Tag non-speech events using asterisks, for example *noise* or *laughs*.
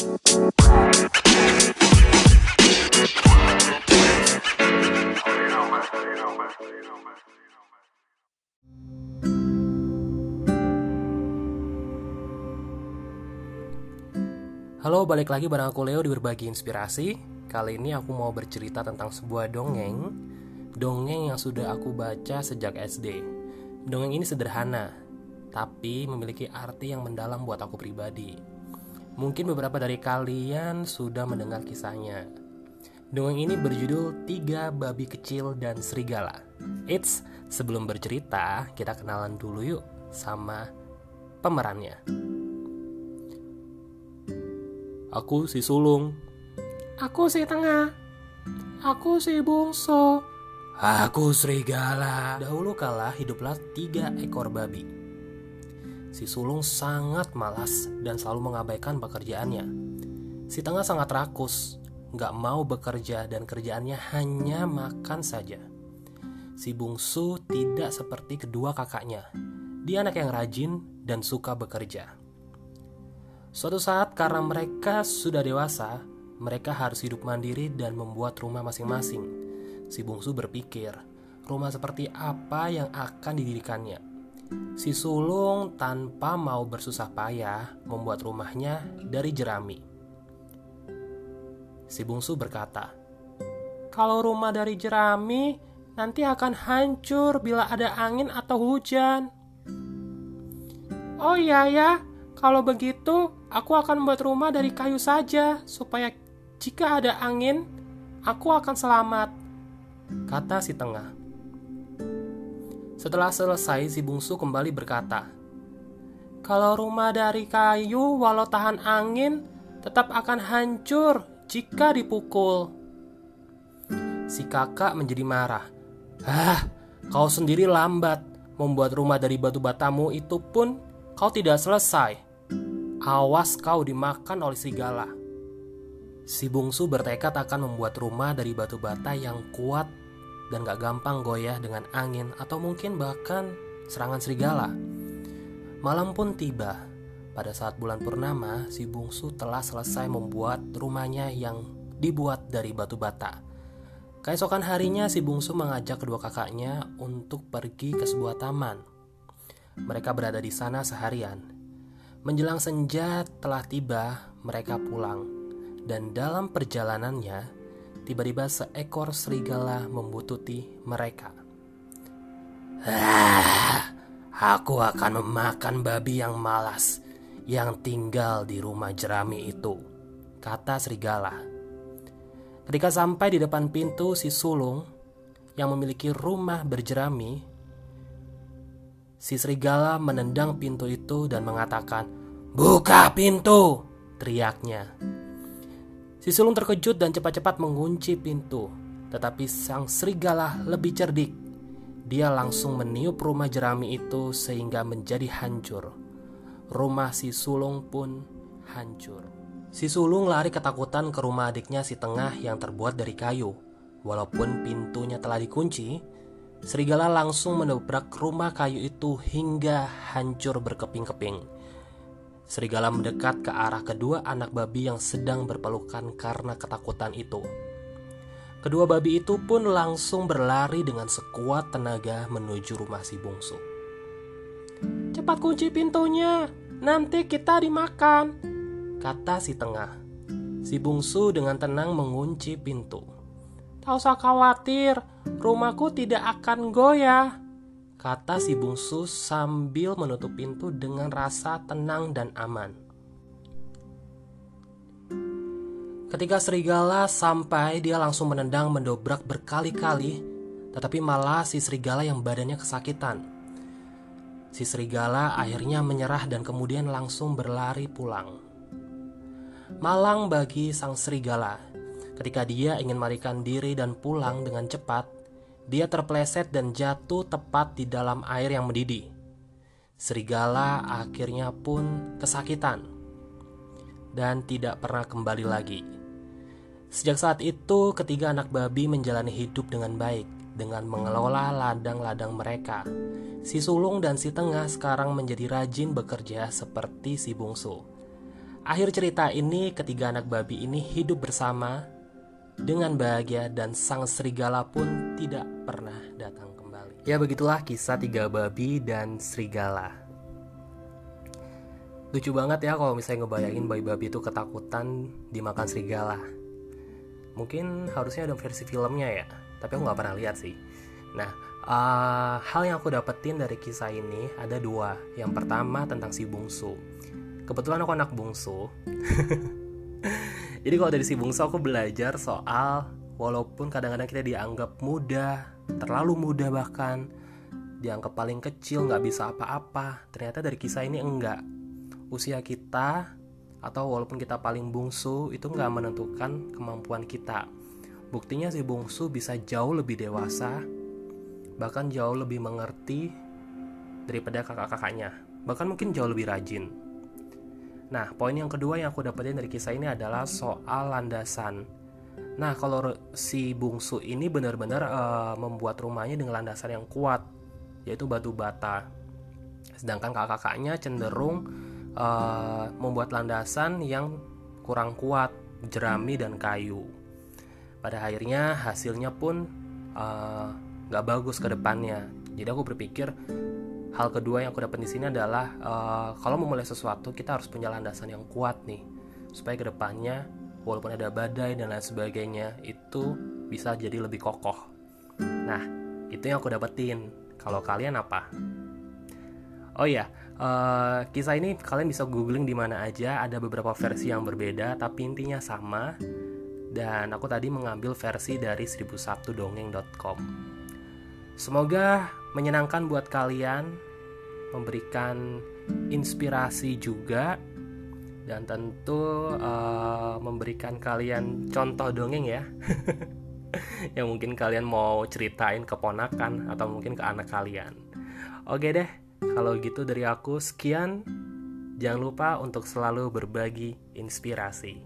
Halo, balik lagi bareng aku Leo di Berbagi Inspirasi. Kali ini aku mau bercerita tentang sebuah dongeng. Dongeng yang sudah aku baca sejak SD Dongeng ini sederhana Tapi memiliki arti yang mendalam buat aku pribadi Mungkin beberapa dari kalian sudah mendengar kisahnya Dongeng ini berjudul Tiga Babi Kecil dan Serigala Eits, sebelum bercerita kita kenalan dulu yuk sama pemerannya Aku si sulung. Aku si tengah. Aku si bungsu. Aku serigala. Dahulu kala hiduplah tiga ekor babi. Si sulung sangat malas dan selalu mengabaikan pekerjaannya. Si tengah sangat rakus, nggak mau bekerja dan kerjaannya hanya makan saja. Si bungsu tidak seperti kedua kakaknya. Dia anak yang rajin dan suka bekerja. Suatu saat karena mereka sudah dewasa, mereka harus hidup mandiri dan membuat rumah masing-masing. Si bungsu berpikir, rumah seperti apa yang akan didirikannya. Si sulung tanpa mau bersusah payah membuat rumahnya dari jerami. Si bungsu berkata, "Kalau rumah dari jerami nanti akan hancur bila ada angin atau hujan." Oh iya ya, kalau begitu, aku akan membuat rumah dari kayu saja, supaya jika ada angin, aku akan selamat. Kata si tengah. Setelah selesai, si bungsu kembali berkata, Kalau rumah dari kayu, walau tahan angin, tetap akan hancur jika dipukul. Si kakak menjadi marah. Ah, kau sendiri lambat. Membuat rumah dari batu batamu itu pun kau tidak selesai. Awas kau dimakan oleh serigala. Si bungsu bertekad akan membuat rumah dari batu bata yang kuat dan gak gampang goyah dengan angin atau mungkin bahkan serangan serigala. Malam pun tiba. Pada saat bulan purnama, si bungsu telah selesai membuat rumahnya yang dibuat dari batu bata. Keesokan harinya, si bungsu mengajak kedua kakaknya untuk pergi ke sebuah taman. Mereka berada di sana seharian. Menjelang senja telah tiba, mereka pulang. Dan dalam perjalanannya, tiba-tiba seekor serigala membututi mereka. Ah, aku akan memakan babi yang malas yang tinggal di rumah jerami itu, kata serigala. Ketika sampai di depan pintu si sulung yang memiliki rumah berjerami, Si serigala menendang pintu itu dan mengatakan, "Buka pintu!" teriaknya. Si sulung terkejut dan cepat-cepat mengunci pintu, tetapi sang serigala lebih cerdik. Dia langsung meniup rumah jerami itu sehingga menjadi hancur. Rumah si sulung pun hancur. Si sulung lari ketakutan ke rumah adiknya si tengah yang terbuat dari kayu. Walaupun pintunya telah dikunci, Serigala langsung mendobrak rumah kayu itu hingga hancur berkeping-keping. Serigala mendekat ke arah kedua anak babi yang sedang berpelukan karena ketakutan itu. Kedua babi itu pun langsung berlari dengan sekuat tenaga menuju rumah si bungsu. Cepat kunci pintunya, nanti kita dimakan, kata si tengah. Si bungsu dengan tenang mengunci pintu. Tak usah khawatir, rumahku tidak akan goyah. Kata si bungsu sambil menutup pintu dengan rasa tenang dan aman. Ketika serigala sampai, dia langsung menendang mendobrak berkali-kali, tetapi malah si serigala yang badannya kesakitan. Si serigala akhirnya menyerah dan kemudian langsung berlari pulang. Malang bagi sang serigala Ketika dia ingin melarikan diri dan pulang dengan cepat, dia terpleset dan jatuh tepat di dalam air yang mendidih. Serigala akhirnya pun kesakitan dan tidak pernah kembali lagi. Sejak saat itu, ketiga anak babi menjalani hidup dengan baik dengan mengelola ladang-ladang mereka. Si sulung dan si tengah sekarang menjadi rajin bekerja seperti si bungsu. Akhir cerita ini ketiga anak babi ini hidup bersama dengan bahagia dan sang serigala pun tidak pernah datang kembali. Ya begitulah kisah tiga babi dan serigala. Lucu banget ya kalau misalnya ngebayangin babi-babi itu ketakutan dimakan serigala. Mungkin harusnya ada versi filmnya ya, tapi aku nggak pernah lihat sih. Nah, uh, hal yang aku dapetin dari kisah ini ada dua. Yang pertama tentang si bungsu. Kebetulan aku anak bungsu. *laughs* Jadi kalau dari si bungsu aku belajar soal walaupun kadang-kadang kita dianggap muda, terlalu muda bahkan, dianggap paling kecil, nggak bisa apa-apa. Ternyata dari kisah ini enggak. Usia kita atau walaupun kita paling bungsu itu nggak menentukan kemampuan kita. Buktinya si bungsu bisa jauh lebih dewasa, bahkan jauh lebih mengerti daripada kakak-kakaknya. Bahkan mungkin jauh lebih rajin. Nah, poin yang kedua yang aku dapetin dari kisah ini adalah soal landasan. Nah, kalau si bungsu ini benar-benar uh, membuat rumahnya dengan landasan yang kuat, yaitu batu bata. Sedangkan kakak-kakaknya cenderung uh, membuat landasan yang kurang kuat, jerami dan kayu. Pada akhirnya hasilnya pun uh, gak bagus ke depannya. Jadi aku berpikir hal kedua yang aku dapat di sini adalah uh, kalau memulai sesuatu kita harus punya landasan yang kuat nih supaya ke depannya walaupun ada badai dan lain sebagainya itu bisa jadi lebih kokoh. Nah itu yang aku dapetin. Kalau kalian apa? Oh iya, uh, kisah ini kalian bisa googling di mana aja. Ada beberapa versi yang berbeda, tapi intinya sama. Dan aku tadi mengambil versi dari 1001dongeng.com. Semoga menyenangkan buat kalian, memberikan inspirasi juga, dan tentu uh, memberikan kalian contoh dongeng ya, *laughs* yang mungkin kalian mau ceritain ke ponakan atau mungkin ke anak kalian. Oke deh, kalau gitu dari aku sekian. Jangan lupa untuk selalu berbagi inspirasi.